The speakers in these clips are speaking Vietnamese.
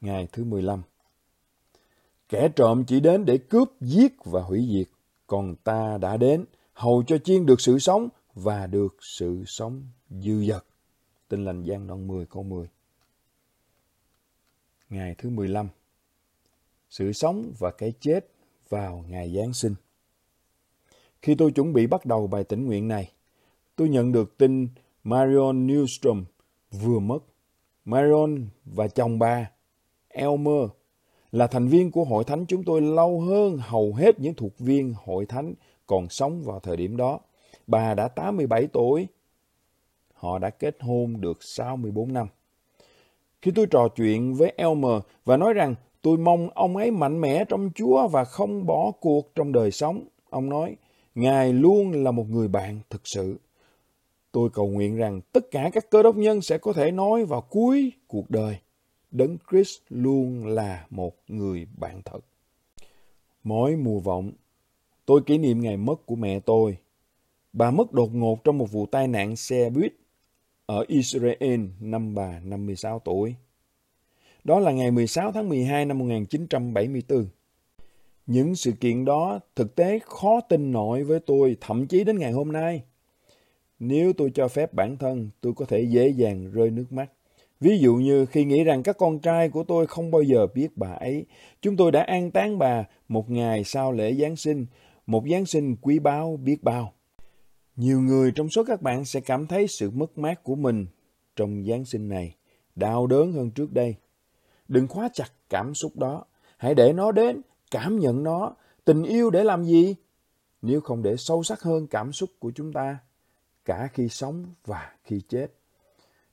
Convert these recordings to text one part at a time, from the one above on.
Ngày thứ 15 Kẻ trộm chỉ đến để cướp, giết và hủy diệt, còn ta đã đến hầu cho chiên được sự sống và được sự sống dư dật. Tin lành Giang đoạn 10 câu 10 Ngày thứ 15 Sự sống và cái chết vào ngày Giáng sinh. Khi tôi chuẩn bị bắt đầu bài tĩnh nguyện này, tôi nhận được tin Marion Newstrom vừa mất. Marion và chồng bà, Elmer, là thành viên của hội thánh chúng tôi lâu hơn hầu hết những thuộc viên hội thánh còn sống vào thời điểm đó. Bà đã 87 tuổi. Họ đã kết hôn được 64 năm. Khi tôi trò chuyện với Elmer và nói rằng tôi mong ông ấy mạnh mẽ trong Chúa và không bỏ cuộc trong đời sống, ông nói, Ngài luôn là một người bạn thực sự. Tôi cầu nguyện rằng tất cả các cơ đốc nhân sẽ có thể nói vào cuối cuộc đời, Đấng Christ luôn là một người bạn thật. Mỗi mùa vọng, tôi kỷ niệm ngày mất của mẹ tôi. Bà mất đột ngột trong một vụ tai nạn xe buýt ở Israel năm bà 56 tuổi. Đó là ngày 16 tháng 12 năm 1974. Những sự kiện đó thực tế khó tin nổi với tôi, thậm chí đến ngày hôm nay. Nếu tôi cho phép bản thân, tôi có thể dễ dàng rơi nước mắt. Ví dụ như khi nghĩ rằng các con trai của tôi không bao giờ biết bà ấy, chúng tôi đã an táng bà một ngày sau lễ Giáng sinh, một Giáng sinh quý báu biết bao. Nhiều người trong số các bạn sẽ cảm thấy sự mất mát của mình trong Giáng sinh này đau đớn hơn trước đây. Đừng khóa chặt cảm xúc đó. Hãy để nó đến, cảm nhận nó. Tình yêu để làm gì? Nếu không để sâu sắc hơn cảm xúc của chúng ta, cả khi sống và khi chết.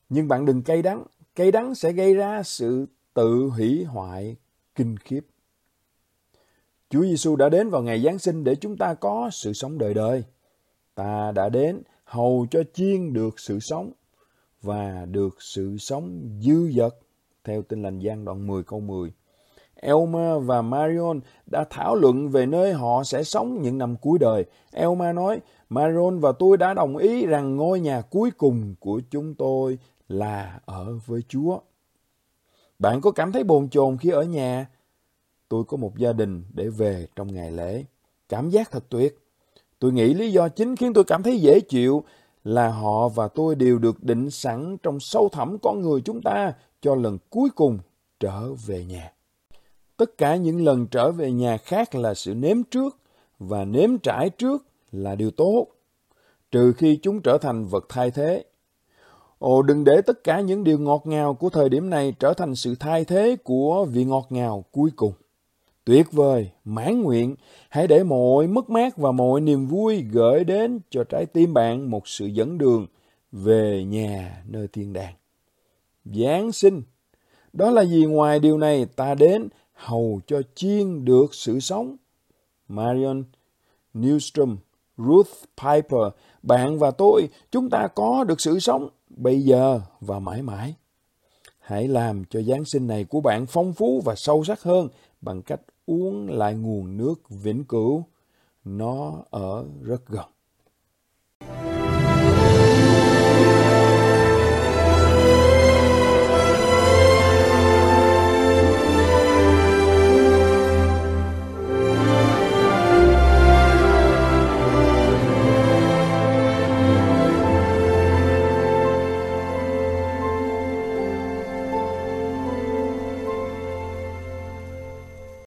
Nhưng bạn đừng cay đắng cây đắng sẽ gây ra sự tự hủy hoại kinh khiếp. Chúa Giêsu đã đến vào ngày Giáng sinh để chúng ta có sự sống đời đời. Ta đã đến hầu cho chiên được sự sống và được sự sống dư dật theo tin lành Giang đoạn 10 câu 10. Elma và Marion đã thảo luận về nơi họ sẽ sống những năm cuối đời. Elma nói, Marion và tôi đã đồng ý rằng ngôi nhà cuối cùng của chúng tôi là ở với Chúa. Bạn có cảm thấy bồn chồn khi ở nhà? Tôi có một gia đình để về trong ngày lễ. Cảm giác thật tuyệt. Tôi nghĩ lý do chính khiến tôi cảm thấy dễ chịu là họ và tôi đều được định sẵn trong sâu thẳm con người chúng ta cho lần cuối cùng trở về nhà. Tất cả những lần trở về nhà khác là sự nếm trước và nếm trải trước là điều tốt, trừ khi chúng trở thành vật thay thế. Ồ, đừng để tất cả những điều ngọt ngào của thời điểm này trở thành sự thay thế của vị ngọt ngào cuối cùng. Tuyệt vời, mãn nguyện, hãy để mọi mất mát và mọi niềm vui gửi đến cho trái tim bạn một sự dẫn đường về nhà nơi thiên đàng. Giáng sinh, đó là gì ngoài điều này ta đến hầu cho chiên được sự sống. Marion Newstrom, Ruth Piper, bạn và tôi, chúng ta có được sự sống bây giờ và mãi mãi. Hãy làm cho Giáng sinh này của bạn phong phú và sâu sắc hơn bằng cách uống lại nguồn nước vĩnh cửu. Nó ở rất gần.